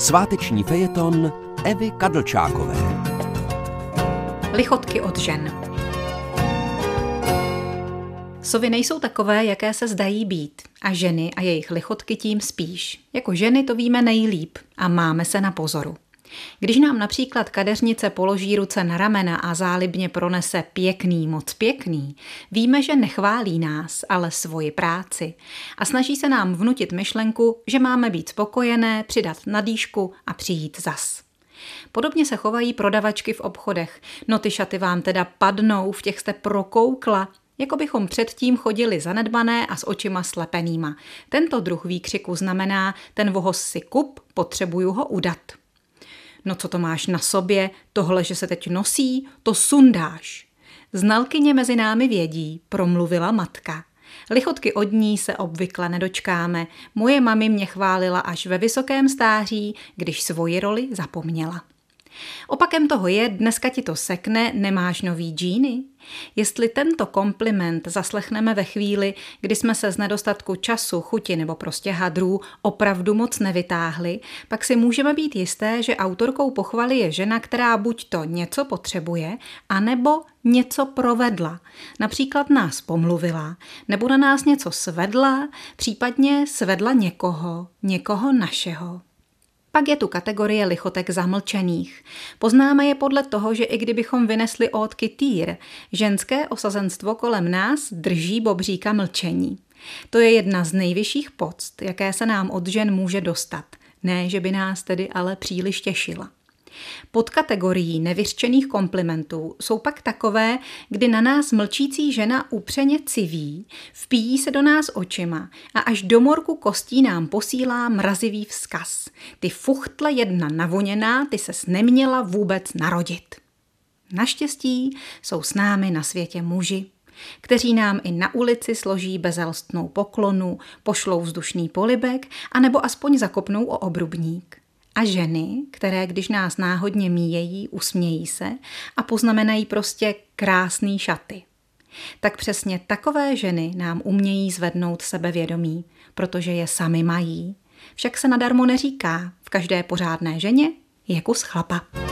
Sváteční fejeton Evy Kadlčákové. Lichotky od žen. Sovy nejsou takové, jaké se zdají být. A ženy a jejich lichotky tím spíš. Jako ženy to víme nejlíp a máme se na pozoru. Když nám například kadeřnice položí ruce na ramena a zálibně pronese pěkný, moc pěkný, víme, že nechválí nás, ale svoji práci a snaží se nám vnutit myšlenku, že máme být spokojené, přidat na dýšku a přijít zas. Podobně se chovají prodavačky v obchodech. No ty šaty vám teda padnou, v těch jste prokoukla, jako bychom předtím chodili zanedbané a s očima slepenýma. Tento druh výkřiku znamená, ten vohoz si kup, potřebuju ho udat. No co to máš na sobě, tohle, že se teď nosí, to sundáš. Znalkyně mezi námi vědí, promluvila matka. Lichotky od ní se obvykle nedočkáme. Moje mami mě chválila až ve vysokém stáří, když svoji roli zapomněla. Opakem toho je, dneska ti to sekne, nemáš nový džíny? Jestli tento kompliment zaslechneme ve chvíli, kdy jsme se z nedostatku času, chuti nebo prostě hadrů opravdu moc nevytáhli, pak si můžeme být jisté, že autorkou pochvaly je žena, která buď to něco potřebuje, anebo něco provedla. Například nás pomluvila, nebo na nás něco svedla, případně svedla někoho, někoho našeho. Pak je tu kategorie lichotek zamlčených. Poznáme je podle toho, že i kdybychom vynesli ódky týr, ženské osazenstvo kolem nás drží bobříka mlčení. To je jedna z nejvyšších poct, jaké se nám od žen může dostat. Ne, že by nás tedy ale příliš těšila. Pod kategorií nevyřčených komplimentů jsou pak takové, kdy na nás mlčící žena upřeně civí, vpíjí se do nás očima a až do morku kostí nám posílá mrazivý vzkaz. Ty fuchtle jedna navoněná, ty ses neměla vůbec narodit. Naštěstí jsou s námi na světě muži, kteří nám i na ulici složí bezelstnou poklonu, pošlou vzdušný polibek, anebo aspoň zakopnou o obrubník a ženy, které když nás náhodně míjejí, usmějí se a poznamenají prostě krásný šaty. Tak přesně takové ženy nám umějí zvednout sebevědomí, protože je sami mají. Však se nadarmo neříká, v každé pořádné ženě je kus chlapa.